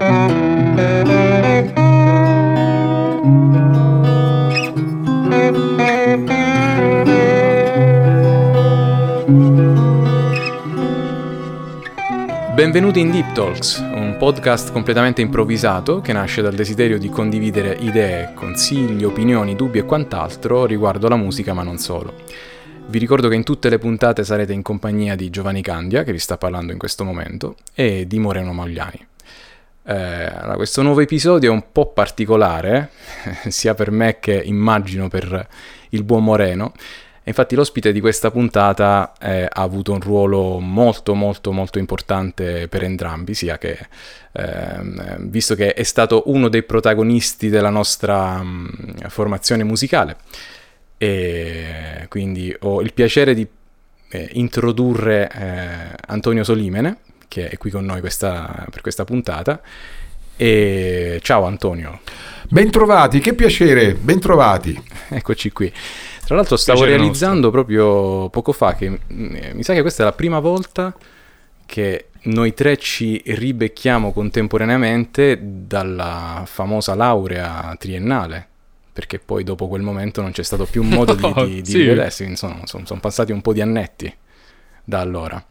Benvenuti in Deep Talks, un podcast completamente improvvisato che nasce dal desiderio di condividere idee, consigli, opinioni, dubbi e quant'altro riguardo la musica ma non solo. Vi ricordo che in tutte le puntate sarete in compagnia di Giovanni Candia, che vi sta parlando in questo momento, e di Moreno Magliani. Eh, allora, questo nuovo episodio è un po' particolare, sia per me che immagino per il buon Moreno, Infatti l'ospite di questa puntata eh, ha avuto un ruolo molto molto molto importante per entrambi, sia che eh, visto che è stato uno dei protagonisti della nostra mh, formazione musicale. E quindi ho il piacere di eh, introdurre eh, Antonio Solimene che è qui con noi questa, per questa puntata e ciao Antonio. Bentrovati, che piacere, bentrovati. Eccoci qui. Tra l'altro stavo Piacere realizzando nostro. proprio poco fa che mm, mi sa che questa è la prima volta che noi tre ci ribecchiamo contemporaneamente dalla famosa laurea triennale perché poi dopo quel momento non c'è stato più modo di, di, di sì. rivedersi, insomma sono, sono, passati un po' di annetti da allora.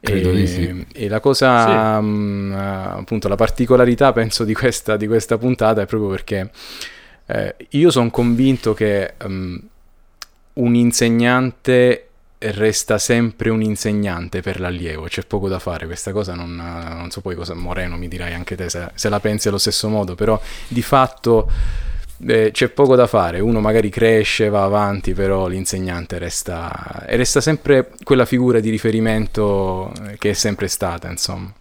E, sì. e, la cosa, sì. mh, appunto, la particolarità penso di questa, di questa puntata è proprio perché eh, io sono convinto che um, un insegnante resta sempre un insegnante per l'allievo, c'è poco da fare, questa cosa non, non so poi cosa Moreno mi dirai anche te se, se, la pensi allo stesso modo, però di fatto eh, c'è poco da fare, uno magari cresce, va avanti, però l'insegnante resta, resta sempre quella figura di riferimento che è sempre stata, insomma.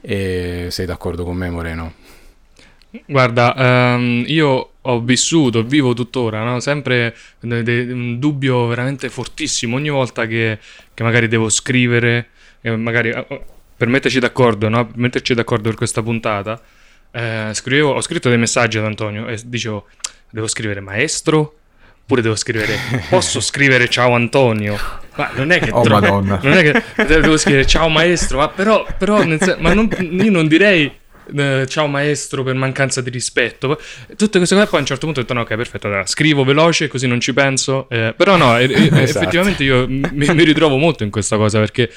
E sei d'accordo con me Moreno? Guarda, um, io ho vissuto, vivo tuttora, no? sempre de- de- un dubbio veramente fortissimo ogni volta che, che magari devo scrivere, magari, uh, per metterci d'accordo, no? per metterci d'accordo per questa puntata, eh, scrivevo, ho scritto dei messaggi ad Antonio e dicevo, devo scrivere maestro? Oppure devo scrivere, posso scrivere ciao Antonio? Ma non è che... Oh tro- madonna. Non è che devo scrivere ciao maestro, ma però, però sen- ma non, io non direi eh, ciao maestro per mancanza di rispetto. Tutte queste cose poi a un certo punto ho detto no, ok, perfetto, allora, scrivo veloce così non ci penso. Eh, però no, e, esatto. effettivamente io mi, mi, ritrovo molto in questa cosa perché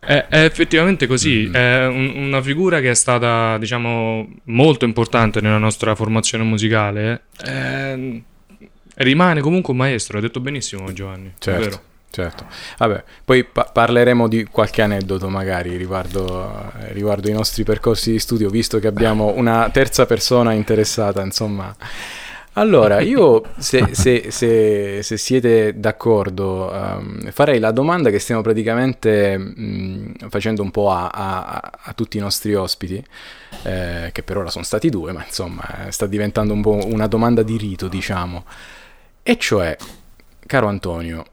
è, è effettivamente così, mm. è un, una figura che è stata, diciamo, molto importante nella nostra formazione musicale. Eh, rimane comunque un maestro, ha detto benissimo Giovanni. Certo. Certo, vabbè, poi pa- parleremo di qualche aneddoto magari riguardo, riguardo, i nostri percorsi di studio, visto che abbiamo una terza persona interessata, insomma. Allora, io se, se, se, se siete d'accordo um, farei la domanda che stiamo praticamente mh, facendo un po' a, a, a tutti i nostri ospiti, eh, che per ora sono stati due, ma insomma eh, sta diventando un po' una domanda di rito, diciamo. E cioè, caro Antonio,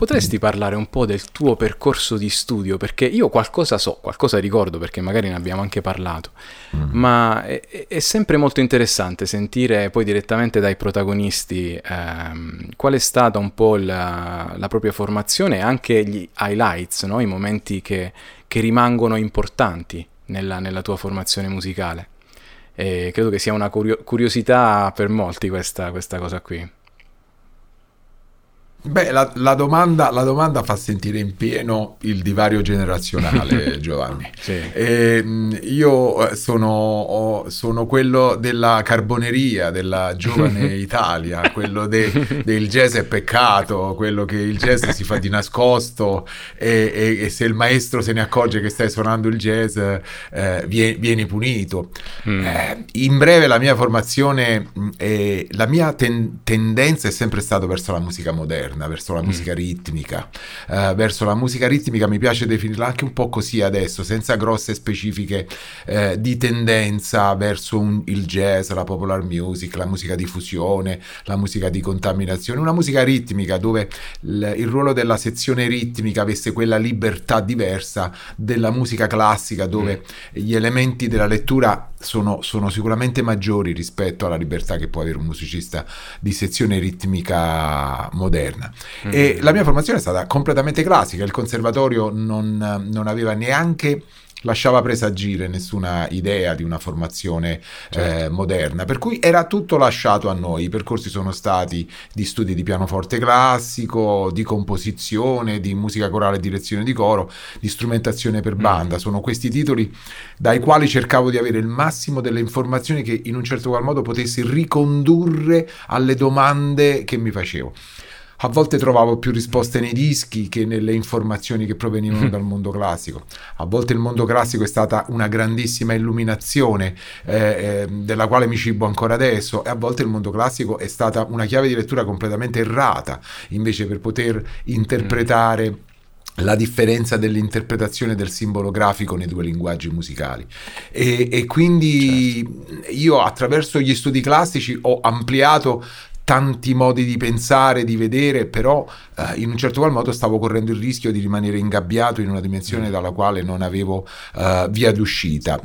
Potresti parlare un po' del tuo percorso di studio? Perché io qualcosa so, qualcosa ricordo perché magari ne abbiamo anche parlato, mm. ma è, è, sempre molto interessante sentire poi direttamente dai protagonisti ehm, qual è stata un po' la, la propria formazione e anche gli highlights, no? i momenti che, che rimangono importanti nella, nella, tua formazione musicale. E credo che sia una curio- curiosità per molti questa, questa cosa qui. Beh, la, la, domanda, la, domanda, fa sentire in pieno il divario generazionale, Giovanni. Sì. E, ehm, io eh, sono, sono, quello della carboneria, della giovane Italia, quello de, del jazz è peccato, quello che il jazz si fa di nascosto e, e, e se il maestro se ne accorge che stai suonando il jazz eh, vieni, vieni, punito. Mm. Eh, in breve la mia formazione, eh, la mia ten, tendenza è sempre stata verso la musica moderna moderna, verso la mm. musica mm. ritmica. Uh, verso la musica ritmica mi piace definirla anche un po' così adesso, senza grosse specifiche uh, di tendenza verso un, il jazz, la popular music, la musica di fusione, la musica di contaminazione, una musica ritmica dove l- il ruolo della sezione ritmica avesse quella libertà diversa della musica classica dove mm. gli elementi della lettura sono, sono, sicuramente maggiori rispetto alla libertà che può avere un musicista di sezione ritmica moderna. Mm-hmm. E la mia formazione è stata completamente classica, il conservatorio non, non aveva neanche lasciava presagire nessuna idea di una formazione certo. eh, moderna, per cui era tutto lasciato a noi. I percorsi sono stati di studi di pianoforte classico, di composizione, di musica corale e direzione di coro, di strumentazione per mm. banda. Mm. Sono questi titoli dai quali cercavo di avere il massimo delle informazioni che in un certo qual modo potessi ricondurre alle domande che mi facevo a volte trovavo più risposte nei dischi che nelle informazioni che provenivano dal mondo classico. A volte il mondo classico è stata una grandissima illuminazione eh, eh, della quale mi cibo ancora adesso e a volte il mondo classico è stata una chiave di lettura completamente errata, invece per poter interpretare la differenza dell'interpretazione del simbolo grafico nei due linguaggi musicali e, e quindi certo. io attraverso gli studi classici ho ampliato tanti modi di pensare, di vedere, però eh, in un certo qual modo stavo correndo il rischio di rimanere ingabbiato in una dimensione mm. dalla quale non avevo eh, via d'uscita.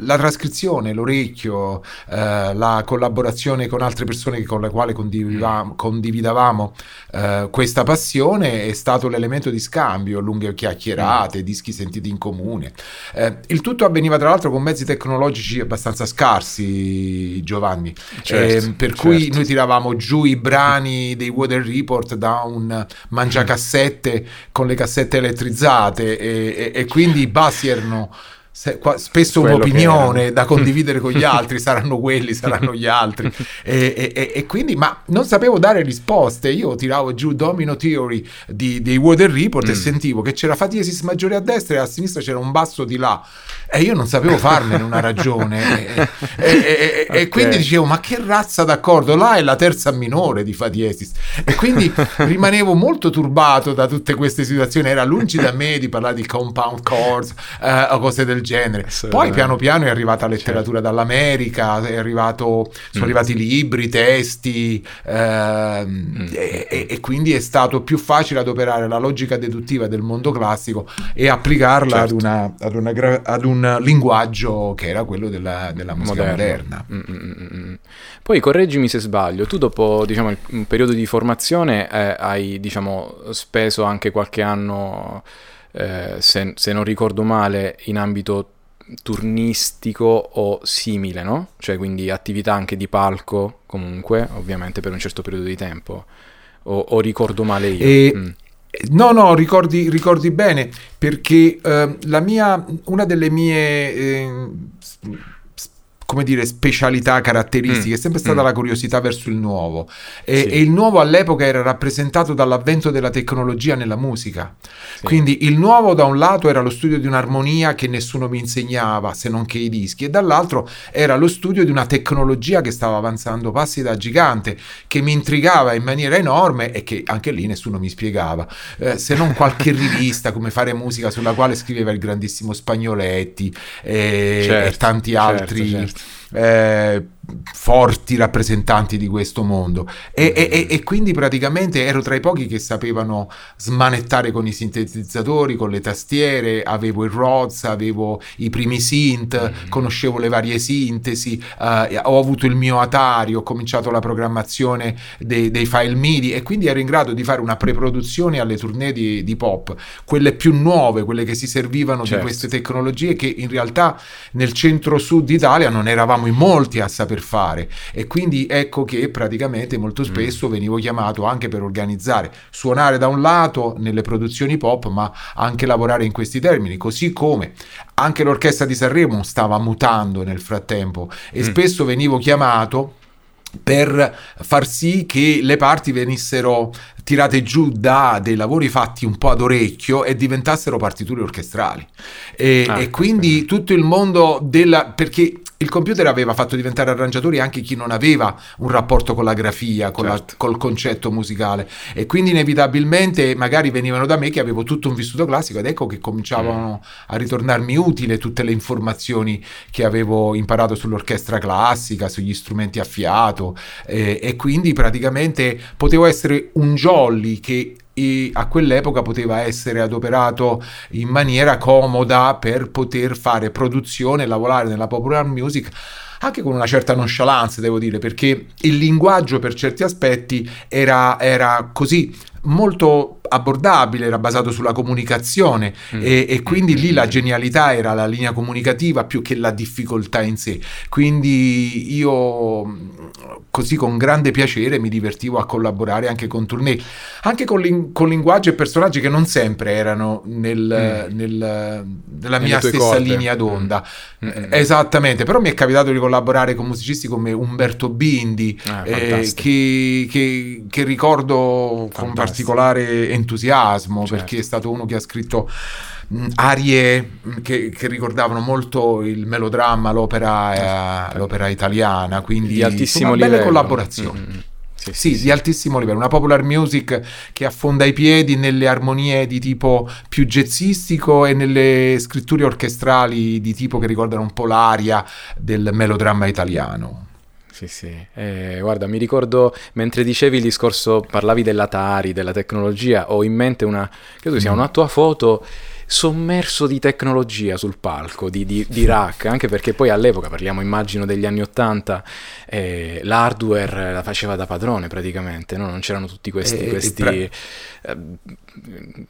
La trascrizione, l'orecchio, eh, la collaborazione con altre persone con le quali condividavamo, mm. condividavamo eh, questa passione è stato l'elemento di scambio, lunghe chiacchierate, mm. dischi sentiti in comune. Eh, il tutto avveniva tra l'altro con mezzi tecnologici abbastanza scarsi, Giovanni, certo, per certo. cui noi tiravamo giù i brani dei Water Report da un mangiacassette con le cassette elettrizzate e, e, e quindi i bassi erano se, qua, spesso Quello un'opinione da condividere con gli altri, saranno quelli, saranno gli altri. E, e, e, quindi, ma non sapevo dare risposte. Io tiravo giù Domino Theory di, dei Water Report mm. e sentivo che c'era Fatiesis maggiore a destra e a sinistra c'era un basso di là. E io non sapevo farmene una ragione. e, e, okay. quindi dicevo, ma che razza d'accordo? Là è la terza minore di Fa diesis. E quindi rimanevo molto turbato da tutte queste situazioni. Era lungi da me di parlare di compound chords eh, o cose del genere. Poi piano piano è arrivata letteratura certo. dall'America, è arrivato, sono mm. arrivati libri, testi ehm, mm. e, e, quindi è stato più facile adoperare la logica deduttiva del mondo classico e applicarla certo. ad, una, ad, una, ad, un linguaggio che era quello della, della musica moderna. Mm, mm, mm, mm, Poi correggimi se sbaglio, tu dopo diciamo, un periodo di formazione eh, hai diciamo, speso anche qualche anno eh, se, se, non ricordo male, in ambito turnistico o simile, no? Cioè quindi attività anche di palco comunque, ovviamente per un certo periodo di tempo. O, o ricordo male io? E... Mm. No, no, ricordi, ricordi bene, perché eh, la mia, una delle mie eh, come dire, specialità, caratteristiche, mm. è sempre stata mm. la curiosità verso il nuovo. E, sì. e, il nuovo all'epoca era rappresentato dall'avvento della tecnologia nella musica. Sì. Quindi il nuovo da un lato era lo studio di un'armonia che nessuno mi insegnava, se non che i dischi, e dall'altro era lo studio di una tecnologia che stava avanzando passi da gigante, che mi intrigava in maniera enorme e che anche lì nessuno mi spiegava, eh, se non qualche rivista come fare musica sulla quale scriveva il grandissimo Spagnoletti e, certo, e tanti altri. Certo, certo eh, forti rappresentanti di questo mondo e, mm. e, e, quindi praticamente ero tra i pochi che sapevano smanettare con i sintetizzatori, con le tastiere, avevo il Rhodes, avevo i primi synth, mm. conoscevo le varie sintesi, eh, ho avuto il mio Atari, ho cominciato la programmazione dei, dei, file MIDI e quindi ero in grado di fare una preproduzione alle tournée di, di pop, quelle più nuove, quelle che si servivano certo. di queste tecnologie che in realtà nel centro-sud Italia non eravamo in molti a sapere fare e quindi ecco che praticamente molto mm. spesso mm. venivo chiamato anche per organizzare, suonare da un lato nelle produzioni pop ma anche lavorare in questi termini, così come anche l'orchestra di Sanremo stava mutando nel frattempo e mm. spesso venivo chiamato per far sì che le parti venissero tirate giù da dei lavori fatti un po' ad orecchio e diventassero partiture orchestrali. E, ah, e quindi tutto il mondo della... perché il computer aveva fatto diventare arrangiatori anche chi non aveva un rapporto con la grafia, con certo. la, col concetto musicale e quindi inevitabilmente magari venivano da me che avevo tutto un vissuto classico ed ecco che cominciavano mm. a ritornarmi utile tutte le informazioni che avevo imparato sull'orchestra classica, sugli strumenti a fiato e, e quindi praticamente potevo essere un jolly che e a quell'epoca poteva essere adoperato in maniera comoda per poter fare produzione, lavorare nella popular music anche con una certa nonchalance, devo dire, perché il linguaggio per certi aspetti era, era così molto abbordabile, era basato sulla comunicazione mm. e, e, quindi lì la genialità era la linea comunicativa più che la difficoltà in sé. Quindi io così con grande piacere mi divertivo a collaborare anche con tournée, anche con, ling- con linguaggio e personaggi che non sempre erano nel, mm. nel, nella mia stessa corde. linea d'onda. Mm. Esattamente, però mi è capitato di collaborare con musicisti come Umberto Bindi, ah, eh, che, che, che, ricordo fantastico. con particolare entusiasmo, certo. perché è stato uno che ha scritto arie che, che, ricordavano molto il melodramma, l'opera, eh, l'opera italiana, quindi di altissimo insomma, livello. belle collaborazioni. Mm-hmm. Sì, sì, sì, di altissimo livello, una popular music che affonda i piedi nelle armonie di tipo più jazzistico e nelle scritture orchestrali di tipo che ricordano un po' l'aria del melodramma italiano. Sì, sì. Eh, guarda, mi ricordo mentre dicevi il discorso, parlavi dell'Atari, della tecnologia, ho in mente una, credo sia mm. una tua foto sommerso di tecnologia sul palco, di, di, di, rack, anche perché poi all'epoca, parliamo immagino degli anni Ottanta, eh, l'hardware la faceva da padrone praticamente, no? non c'erano tutti questi... Eh, questi pra- eh,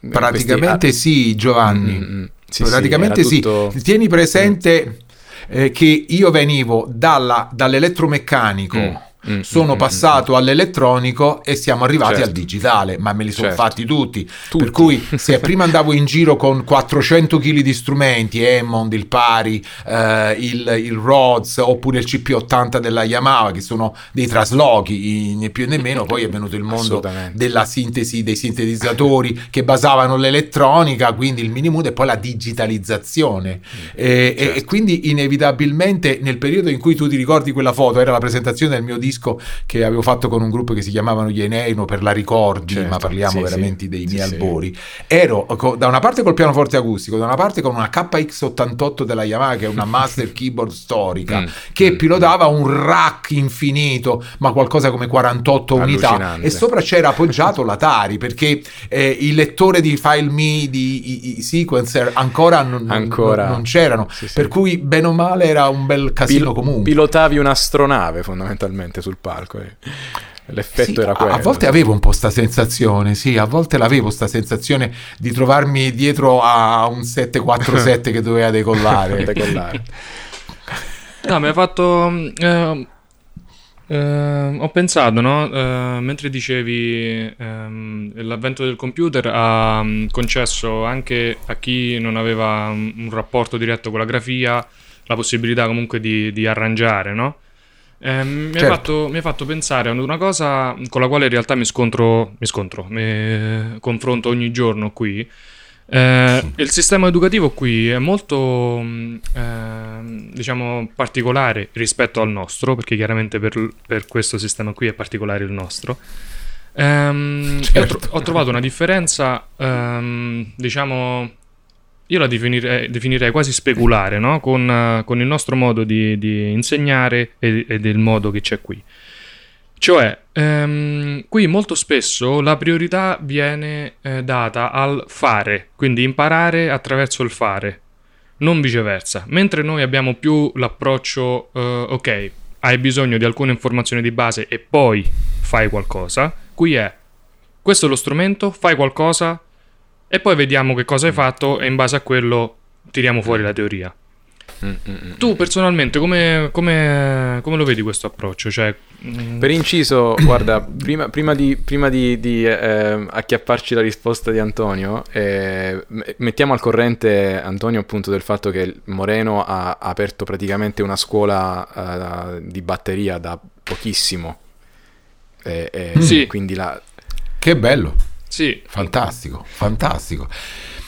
praticamente questi... sì, Giovanni. Mm, mm, mm. sì, praticamente sì, tutto... Tieni presente... Eh, che io venivo dalla, dall'elettromeccanico mm. Mm, sono mm, mm, passato mm, all'elettronico e siamo arrivati certo. al digitale, ma me li sono certo. fatti tutti. tutti. Per cui se prima andavo in giro con 400 kg di strumenti, Hammond, il Pari, eh, il, il, Rhodes oppure il CP80 della Yamaha, che sono dei traslochi, né più né meno, poi è venuto il mondo della sintesi dei sintetizzatori che basavano l'elettronica, quindi il mini mood e poi la digitalizzazione. E, certo. e, e quindi inevitabilmente nel periodo in cui tu ti ricordi quella foto, era la presentazione del mio disco, disco che avevo fatto con un gruppo che si chiamavano gli Eneino per la ricordi, certo, ma parliamo sì, veramente sì, dei miei sì, albori. Ero da una parte col pianoforte acustico, da una parte con una KX88 della Yamaha, che è una master keyboard storica, mm, che mm, pilotava mm. un rack infinito, ma qualcosa come 48 unità, e sopra c'era appoggiato l'Atari, perché eh, il lettore di file MIDI, i, i sequencer ancora non, ancora. non, non c'erano, per cui bene o male era un bel casino Pil- comunque. Pilotavi un'astronave fondamentalmente sul palco. Eh. L'effetto sì, era quello. A volte avevo un po' sta sensazione, sì, a volte l'avevo sta sensazione di trovarmi dietro a un 747 che doveva decollare. decollare. No, mi ha fatto... Eh, eh, ho pensato, no? Eh, mentre dicevi ehm, l'avvento del computer ha mm, concesso anche a chi non aveva un, un rapporto diretto con la grafia la possibilità comunque di, di arrangiare, no? Eh, mi, certo. ha fatto, mi, ha fatto, pensare ad una cosa con la quale in realtà mi scontro, mi, scontro, mi confronto ogni giorno qui. Eh, il sistema educativo qui è molto eh, diciamo particolare rispetto al nostro perché chiaramente per, per, questo sistema qui è particolare il nostro ehm, certo. ho, tro- ho, trovato una differenza ehm, diciamo io la definirei, definirei quasi speculare no? con, con, il nostro modo di, di insegnare e, e, del modo che c'è qui. Cioè, ehm, qui molto spesso la priorità viene eh, data al fare, quindi imparare attraverso il fare, non viceversa. Mentre noi abbiamo più l'approccio, eh, ok, hai bisogno di alcune informazioni di base e poi fai qualcosa, qui è, questo è lo strumento, fai qualcosa, e poi vediamo che cosa hai mm. fatto e in base a quello tiriamo fuori la teoria. Mm, mm, tu personalmente come, come, come, lo vedi questo approccio? Cioè, per inciso, guarda, prima, prima, di, prima di, di eh, acchiapparci la risposta di Antonio, eh, mettiamo al corrente Antonio appunto del fatto che Moreno ha, aperto praticamente una scuola uh, di batteria da pochissimo. Eh, sì. Quindi la... Che bello! Sì. Fantastico, fantastico.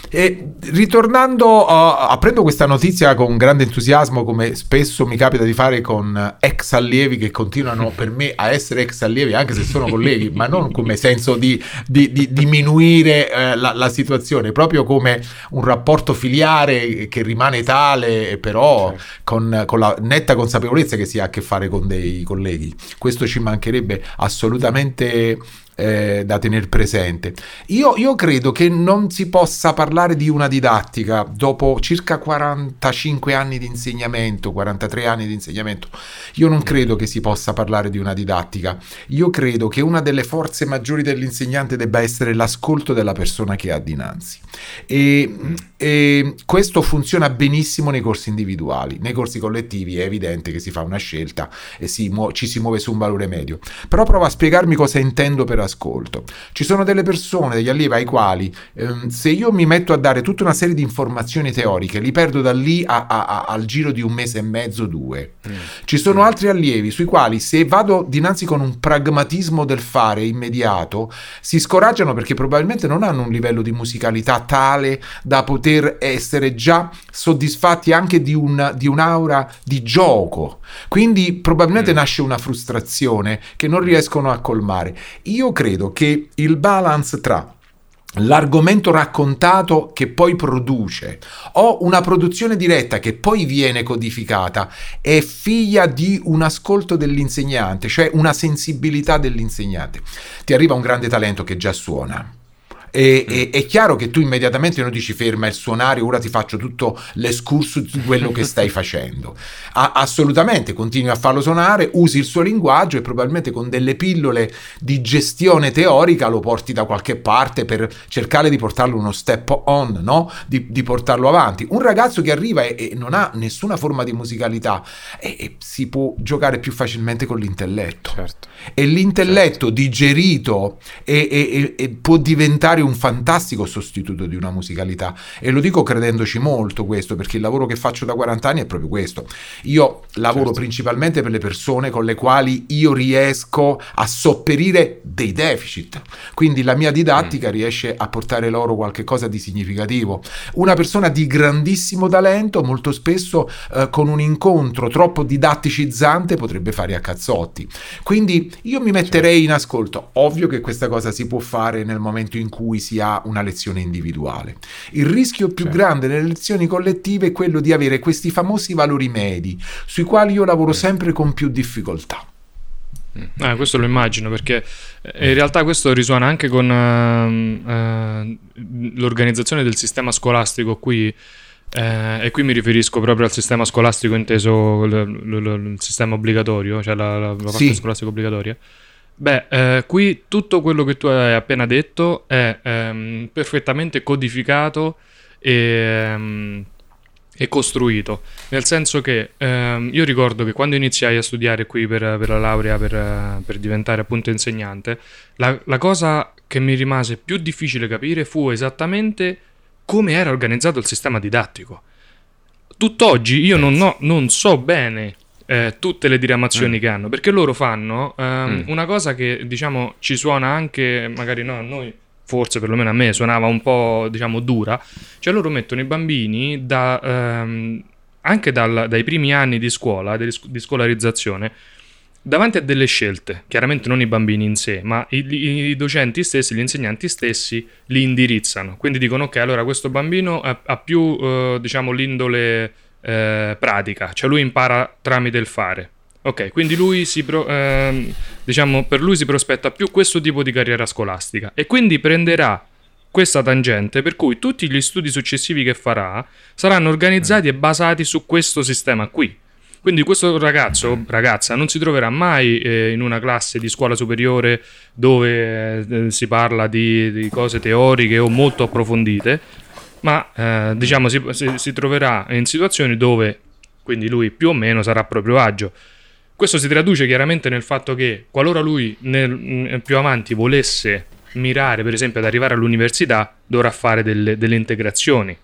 E ritornando, uh, aprendo questa notizia con grande entusiasmo, come spesso mi capita di fare con ex allievi che continuano per me a essere ex allievi, anche se sono colleghi, ma non come senso di, di, di diminuire eh, la, la, situazione, proprio come un rapporto filiare che rimane tale, però certo. con, con, la netta consapevolezza che si ha a che fare con dei colleghi. Questo ci mancherebbe assolutamente eh, da tenere presente. Io, io, credo che non si possa parlare di una didattica dopo circa 45 anni di insegnamento, 43 anni di insegnamento. Io non credo che si possa parlare di una didattica. Io credo che una delle forze maggiori dell'insegnante debba essere l'ascolto della persona che ha dinanzi. E, e questo funziona benissimo nei corsi individuali. Nei corsi collettivi è evidente che si fa una scelta e si mu- ci si muove su un valore medio. Però provo a spiegarmi cosa intendo per ascolto. Ci sono delle persone, degli allievi ai quali ehm, se io mi metto a dare tutta una serie di informazioni teoriche, li perdo da lì a, a, a, al giro di un mese e mezzo, due. Mm. Ci sono mm. altri allievi sui quali se vado dinanzi con un pragmatismo del fare immediato, si scoraggiano perché probabilmente non hanno un livello di musicalità tale da poter essere già soddisfatti anche di, un, di un'aura di gioco. Quindi probabilmente mm. nasce una frustrazione che non riescono a colmare. Io credo che il balance tra l'argomento raccontato che poi produce o una produzione diretta che poi viene codificata è figlia di un ascolto dell'insegnante, cioè una sensibilità dell'insegnante. Ti arriva un grande talento che già suona e, mm. e, è chiaro che tu immediatamente non dici ferma il suonare, ora ti faccio tutto l'escursus di quello che stai facendo. A, assolutamente, continui a farlo suonare, usi il suo linguaggio e probabilmente con delle pillole di gestione teorica lo porti da qualche parte per cercare di portarlo uno step on, no? di, di portarlo avanti. Un ragazzo che arriva e, e non ha nessuna forma di musicalità e, si può giocare più facilmente con l'intelletto. Certo. E l'intelletto certo. digerito e può diventare un fantastico sostituto di una musicalità e lo dico credendoci molto questo perché il lavoro che faccio da 40 anni è proprio questo. Io lavoro certo. principalmente per le persone con le quali io riesco a sopperire dei deficit, quindi la mia didattica mm. riesce a portare loro qualcosa di significativo. Una persona di grandissimo talento molto spesso eh, con un incontro troppo didatticizzante potrebbe fare a cazzotti. Quindi io mi metterei in ascolto. Ovvio che questa cosa si può fare nel momento in cui cui si ha una lezione individuale. Il rischio più certo. grande nelle lezioni collettive è quello di avere questi famosi valori medi, sui quali io lavoro sempre con più difficoltà. Eh, questo lo immagino perché eh, in realtà questo risuona anche con uh, uh, l'organizzazione del sistema scolastico qui eh, e qui mi riferisco proprio al sistema scolastico inteso l- l- l- il sistema obbligatorio, cioè la, la parte sì. scolastica obbligatoria. Beh, eh, qui tutto quello che tu hai appena detto è ehm, perfettamente codificato e, ehm, e, costruito. Nel senso che ehm, io ricordo che quando iniziai a studiare qui per, per la laurea, per, per, diventare appunto insegnante, la, la cosa che mi rimase più difficile capire fu esattamente come era organizzato il sistema didattico. Tutt'oggi io non, ho, non so bene eh, tutte le diramazioni mm. che hanno, perché loro fanno um, mm. una cosa che diciamo ci suona anche, magari no, a noi forse perlomeno a me suonava un po' diciamo dura, cioè loro mettono i bambini da, um, anche dal, dai primi anni di scuola, di, di scolarizzazione, davanti a delle scelte, chiaramente non i bambini in sé, ma i, i, docenti stessi, gli insegnanti stessi li indirizzano. Quindi dicono ok, allora questo bambino ha, ha più, uh, diciamo, l'indole eh, pratica, cioè lui impara tramite il fare. Ok, quindi lui si pro, eh, diciamo, per lui si prospetta più questo tipo di carriera scolastica e quindi prenderà questa tangente per cui tutti gli studi successivi che farà saranno organizzati e basati su questo sistema qui. Quindi questo ragazzo, ragazza, non si troverà mai eh, in una classe di scuola superiore dove eh, si parla di, di, cose teoriche o molto approfondite, ma eh, diciamo si, si, si, troverà in situazioni dove quindi lui più o meno sarà a proprio agio. Questo si traduce chiaramente nel fatto che qualora lui nel, più avanti volesse mirare per esempio ad arrivare all'università dovrà fare delle, delle integrazioni.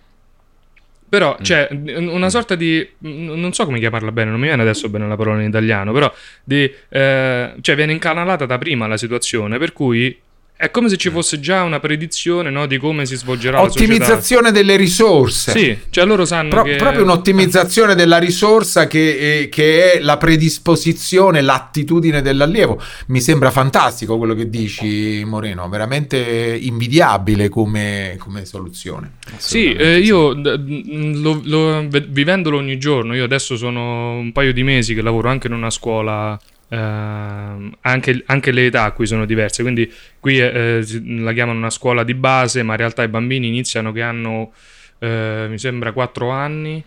Però mm. c'è una sorta di. non so come chiamarla bene, non mi viene adesso bene la parola in italiano, però di, eh, cioè viene incanalata da prima la situazione, per cui è come se ci fosse già una predizione no, di come si svolgerà Ottimizzazione delle risorse. Sì, cioè loro sanno Pro- che... Proprio un'ottimizzazione della risorsa che è, che è, la predisposizione, l'attitudine dell'allievo. Mi sembra fantastico quello che dici Moreno, veramente invidiabile come, come soluzione. Sì, eh, io lo, lo, vivendolo ogni giorno, io adesso sono un paio di mesi che lavoro anche in una scuola Uh, anche, anche, le età qui sono diverse, quindi qui eh, la chiamano una scuola di base, ma in realtà i bambini iniziano che hanno, eh, mi sembra, 4 anni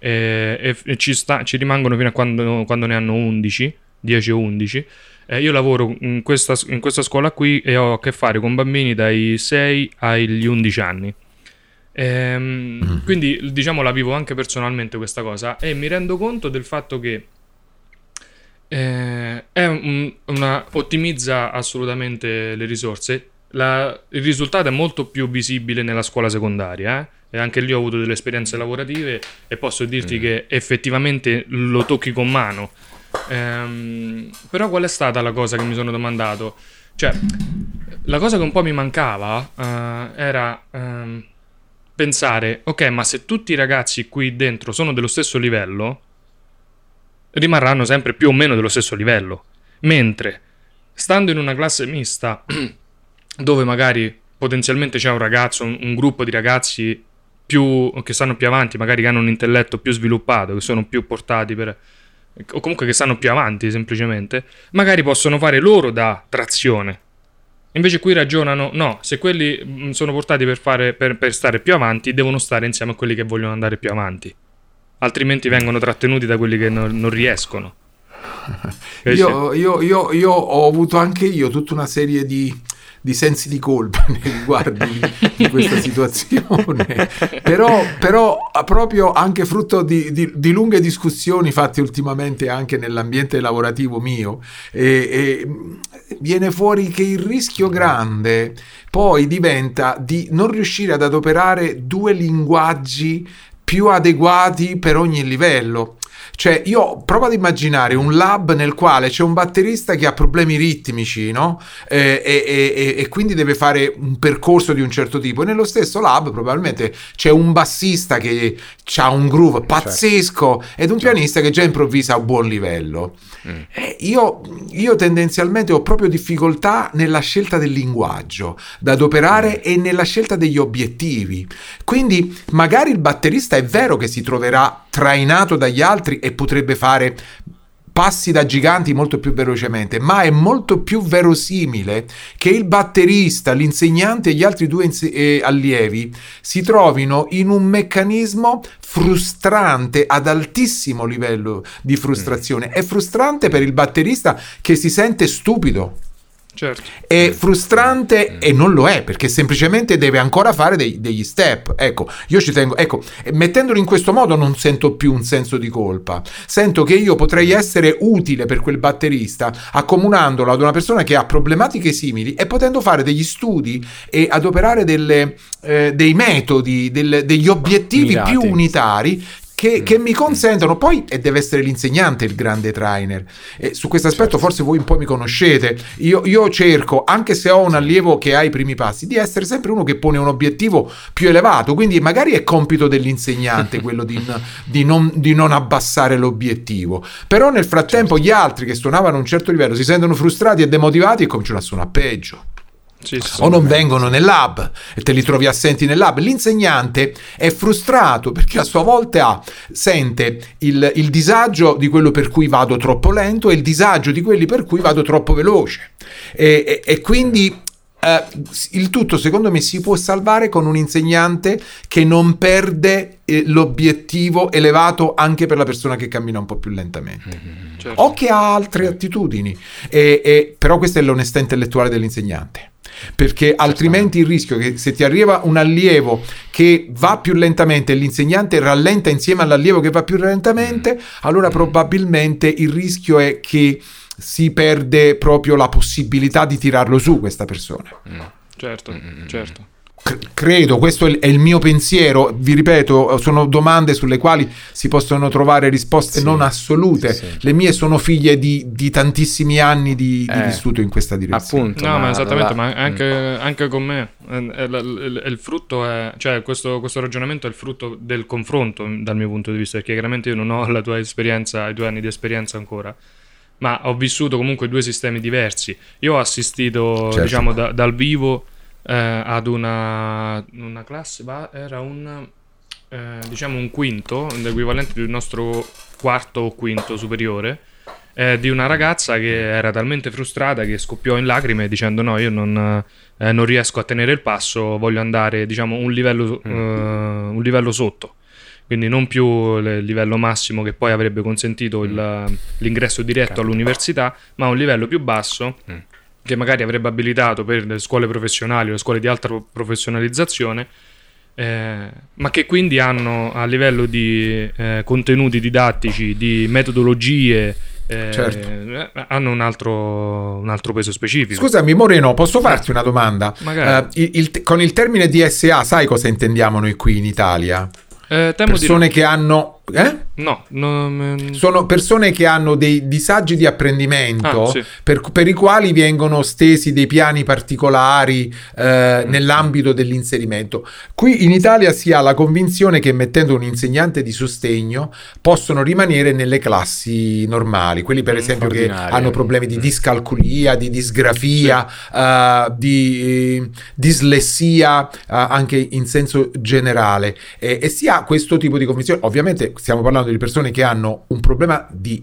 e, e, e ci, sta, ci, rimangono fino a quando, quando, ne hanno 11, 10 o 11. Eh, io lavoro in questa, in questa, scuola qui e ho a che fare con bambini dai 6 agli 11 anni. Ehm, mm. Quindi diciamo la vivo anche personalmente questa cosa e mi rendo conto del fatto che eh, un, una, ottimizza assolutamente le risorse. La, il risultato è molto più visibile nella scuola secondaria. Eh? E anche lì ho avuto delle esperienze lavorative e posso dirti mm. che effettivamente lo tocchi con mano. Ehm, però qual è stata la cosa che mi sono domandato? Cioè, la cosa che un po' mi mancava uh, era um, pensare, ok, ma se tutti i ragazzi qui dentro sono dello stesso livello, rimarranno sempre più o meno dello stesso livello. Mentre, stando in una classe mista, dove magari potenzialmente c'è un ragazzo, un, un gruppo di ragazzi più, che stanno più avanti, magari che hanno un intelletto più sviluppato, che sono più portati per... o comunque che stanno più avanti semplicemente, magari possono fare loro da trazione. Invece qui ragionano, no, se quelli mm, sono portati per, fare, per, per stare più avanti, devono stare insieme a quelli che vogliono andare più avanti altrimenti vengono trattenuti da quelli che non, non riescono. Io, io, io, io, ho avuto anche io tutta una serie di, di sensi di colpa nei riguardi di, questa situazione, però, però proprio anche frutto di, di, di, lunghe discussioni fatte ultimamente anche nell'ambiente lavorativo mio, e, e viene fuori che il rischio grande poi diventa di non riuscire ad adoperare due linguaggi più adeguati per ogni livello. Cioè, io provo ad immaginare un lab nel quale c'è un batterista che ha problemi ritmici, no? Eh, e, e, e, quindi deve fare un percorso di un certo tipo. E nello stesso lab, probabilmente, c'è un bassista che ha un groove certo. pazzesco certo. ed un certo. pianista che già improvvisa a buon livello. Mm. Eh, io, io, tendenzialmente ho proprio difficoltà nella scelta del linguaggio da adoperare mm. e nella scelta degli obiettivi. Quindi, magari il batterista è vero che si troverà trainato dagli altri e potrebbe fare passi da giganti molto più velocemente, ma è molto più verosimile che il batterista, l'insegnante e gli altri due inse- eh, allievi si trovino in un meccanismo frustrante ad altissimo livello di frustrazione. È frustrante per il batterista che si sente stupido Certo. È frustrante e non lo è perché semplicemente deve ancora fare dei, degli step. Ecco, io ci tengo, ecco, mettendolo in questo modo non sento più un senso di colpa. Sento che io potrei essere utile per quel batterista accomunandolo ad una persona che ha problematiche simili e potendo fare degli studi e adoperare delle, eh, dei metodi, del, degli obiettivi Mirati. più unitari che, mm. che, mi consentono, poi e deve essere l'insegnante il grande trainer. E su questo aspetto certo. forse voi un po' mi conoscete. Io, io, cerco, anche se ho un allievo che ha i primi passi, di essere sempre uno che pone un obiettivo più elevato. Quindi magari è compito dell'insegnante quello di, di, non, di, non, abbassare l'obiettivo. Però nel frattempo certo. gli altri che suonavano a un certo livello si sentono frustrati e demotivati e cominciano a suonare peggio. O non vengono nel lab e te li trovi assenti nel lab. L'insegnante è frustrato perché a sua volta sente il, il, disagio di quello per cui vado troppo lento e il disagio di quelli per cui vado troppo veloce. E, e, e quindi Uh, il tutto secondo me si può salvare con un insegnante che non perde eh, l'obiettivo elevato anche per la persona che cammina un po' più lentamente mm-hmm, certo. o che ha altre attitudini e, però questa è l'onestà intellettuale dell'insegnante perché altrimenti il rischio è che se ti arriva un allievo che va più lentamente e l'insegnante rallenta insieme all'allievo che va più lentamente, mm. allora mm. probabilmente il rischio è che si perde proprio la possibilità di tirarlo su questa persona. Mm. Certo, certo credo, questo è il mio pensiero, vi ripeto, sono domande sulle quali si possono trovare risposte sì, non assolute, sì. le mie sono figlie di, di tantissimi anni di, eh, di, studio in questa direzione. Appunto, no, ma, ma esattamente, la... ma anche, mm. anche, con me, è, è, il frutto è, cioè questo, questo, ragionamento è il frutto del confronto dal mio punto di vista, perché chiaramente io non ho la tua esperienza, i due anni di esperienza ancora ma ho vissuto comunque due sistemi diversi. Io ho assistito, certo. diciamo, da, dal vivo eh, ad una, una classe, va, era un, eh, diciamo un quinto, l'equivalente del nostro quarto o quinto superiore, è di una ragazza che era talmente frustrata che scoppiò in lacrime dicendo no, io non, eh, non riesco a tenere il passo, voglio andare diciamo un livello, mm. uh, un livello sotto. Quindi non più il livello massimo che poi avrebbe consentito il, mm. l'ingresso diretto all'università, ma un livello più basso mm. Che magari avrebbe abilitato per le scuole professionali o le scuole di alta professionalizzazione eh, ma che quindi hanno a livello di eh, contenuti didattici, di metodologie, eh, certo. Eh, hanno un altro, un altro, peso specifico. Scusami Moreno, posso farti una domanda? Uh, il, il, con il termine DSA sai cosa intendiamo noi qui in Italia? Eh, Persone che hanno eh? No, no, sono persone che hanno dei disagi di apprendimento ah, sì. per, per, i quali vengono stesi dei piani particolari eh, mm. nell'ambito dell'inserimento. Qui in Italia si ha la convinzione che mettendo un insegnante di sostegno possono rimanere nelle classi normali, quelli per mm, esempio che hanno problemi di mm. discalculia, di disgrafia, sì. uh, di eh, dislessia uh, anche in senso generale e, e si ha questo tipo di convinzione. Ovviamente stiamo parlando di persone che hanno un problema di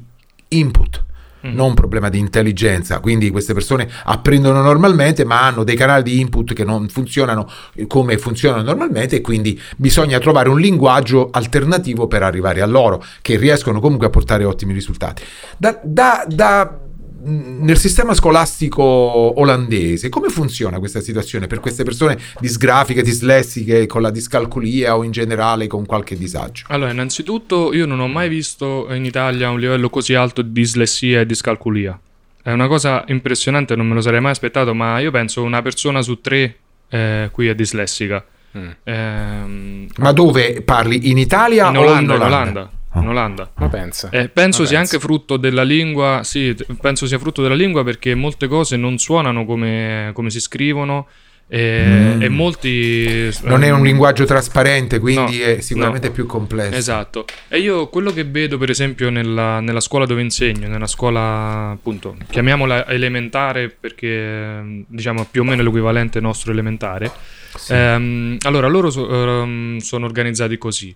input, mm. non un problema di intelligenza. Quindi queste persone apprendono normalmente, ma hanno dei canali di input che non funzionano come funzionano normalmente, e quindi bisogna trovare un linguaggio alternativo per arrivare a loro, che riescono comunque a portare ottimi risultati. Da, da, da nel sistema scolastico olandese, come funziona questa situazione per queste persone disgrafiche, dislessiche, con la discalculia o in generale con qualche disagio? Allora, innanzitutto io non ho mai visto in Italia un livello così alto di dislessia e discalculia. È una cosa impressionante, non me lo sarei mai aspettato, ma io penso una persona su tre eh, qui è dislessica. Mm. Eh, ma dove parli? In Italia in Olanda, o in Olanda? In Olanda in Olanda. Ma pensa. Eh, penso Ma sia pensa. anche frutto della lingua, sì, penso sia frutto della lingua perché molte cose non suonano come, come si scrivono. E, mm. e, molti non è un linguaggio trasparente quindi no, è sicuramente no. più complesso esatto e io quello che vedo per esempio nella, nella, scuola dove insegno nella scuola appunto chiamiamola elementare perché diciamo più o meno l'equivalente nostro elementare sì. ehm, allora loro so, um, sono organizzati così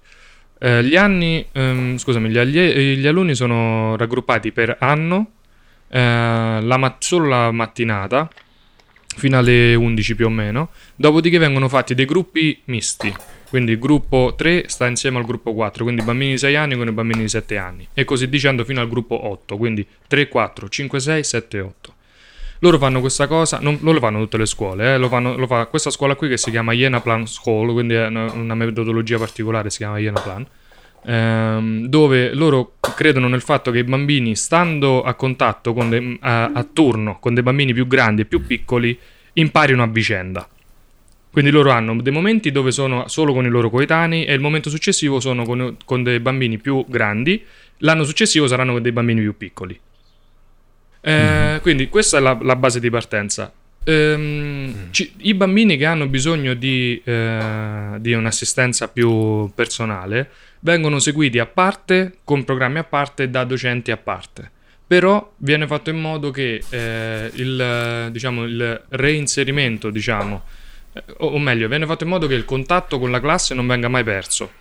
eh, gli anni, ehm, scusami, gli, gli, alunni sono raggruppati per anno, eh, la mat- solo la mattinata, fino alle 11 più o meno, dopodiché vengono fatti dei gruppi misti. Quindi il gruppo 3 sta insieme al gruppo 4, quindi bambini di 6 anni con i bambini di 7 anni. E così dicendo fino al gruppo 8, quindi 3, 4, 5, 6, 7, 8. Loro fanno questa cosa, non, lo fanno tutte le scuole, eh, lo, fanno, lo, fa questa scuola qui che si chiama Iena Plan School, quindi è una, metodologia particolare, si chiama Iena Plan, ehm, dove loro credono nel fatto che i bambini, stando a contatto de, a, a turno con dei bambini più grandi e più piccoli, imparino a vicenda. Quindi loro hanno dei momenti dove sono solo con i loro coetanei e il momento successivo sono con, con dei bambini più grandi, l'anno successivo saranno con dei bambini più piccoli. Eh, mm. Quindi questa è la, la, base di partenza. Ehm, ci, I bambini che hanno bisogno di, eh, di, un'assistenza più personale vengono seguiti a parte, con programmi a parte, da docenti a parte. Però viene fatto in modo che eh, il, diciamo, il, reinserimento, diciamo, eh, o meglio, viene fatto in modo che il contatto con la classe non venga mai perso.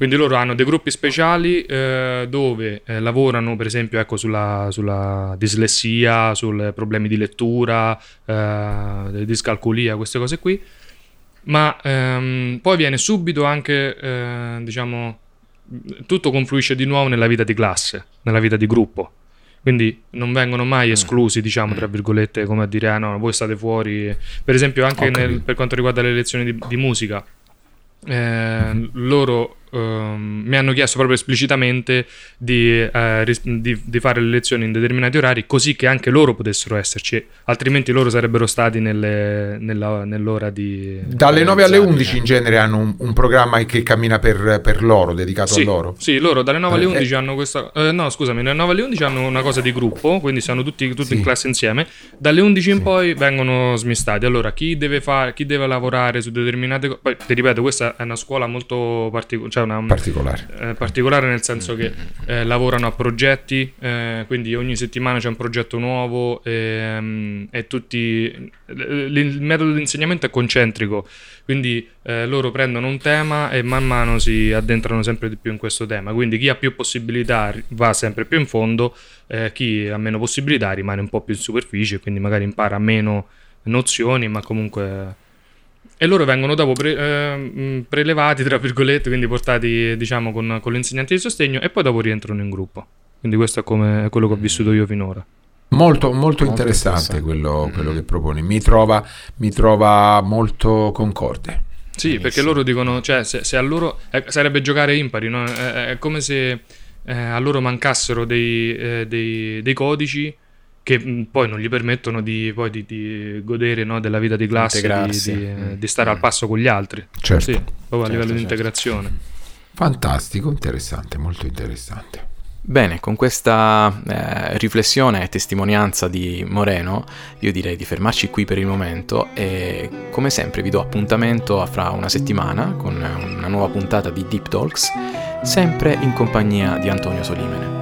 Quindi loro hanno dei gruppi speciali eh, dove eh, lavorano per esempio ecco, sulla, sulla, dislessia, sui problemi di lettura, eh, discalculia, queste cose qui, ma ehm, poi viene subito anche, eh, diciamo, tutto confluisce di nuovo nella vita di classe, nella vita di gruppo. Quindi non vengono mai mm. esclusi, diciamo, tra mm. virgolette, come a dire, ah no, voi state fuori. Per esempio anche nel, per quanto riguarda le lezioni di, di musica, eh, loro Um, mi hanno chiesto proprio esplicitamente di, uh, ris- di, di, fare le lezioni in determinati orari così che anche loro potessero esserci, altrimenti loro sarebbero stati nelle, nella, nell'ora di... Dalle 9 alle 11 in genere hanno un, un programma che cammina per, per, loro, dedicato sì, a loro. Sì, loro dalle 9 alle 11 eh, hanno questa... Eh, no, scusami, dalle 9 alle 11 hanno una cosa di gruppo, quindi stanno tutti, tutti sì. in classe insieme, dalle 11 in sì. poi vengono smistati. Allora, chi deve, fare, chi deve lavorare su determinate cose... Poi, ti ripeto, questa è una scuola molto particolare cioè una, particolare. Eh, particolare nel senso che eh, lavorano a progetti, eh, quindi ogni settimana c'è un progetto nuovo e, um, e tutti il metodo di insegnamento è concentrico, quindi eh, loro prendono un tema e man mano si addentrano sempre di più in questo tema. Quindi chi ha più possibilità va sempre più in fondo, eh, chi ha meno possibilità rimane un po' più in superficie, quindi magari impara meno nozioni, ma comunque e loro vengono dopo pre, eh, prelevati, tra virgolette, quindi portati diciamo con, con l'insegnante di sostegno e poi dopo rientrano in gruppo. Quindi questo è, come, è quello che ho vissuto io finora. Molto, molto, molto interessante, interessante. Quello, mm. quello, che proponi, mi trova, mi trova molto concorde. Sì, Benissimo. perché loro dicono, cioè se, se a loro eh, sarebbe giocare impari, no? è, è, come se eh, a loro mancassero dei, eh, dei, dei codici che mm, poi non gli permettono di, poi di, di godere no, della vita di classe, di, di, mm. di, stare mm. al passo con gli altri. Certo. Sì, proprio certo, a livello certo. di integrazione. Fantastico, interessante, molto interessante. Bene, con questa eh, riflessione e testimonianza di Moreno, io direi di fermarci qui per il momento e come sempre vi do appuntamento a fra una settimana con una nuova puntata di Deep Talks, sempre in compagnia di Antonio Solimene.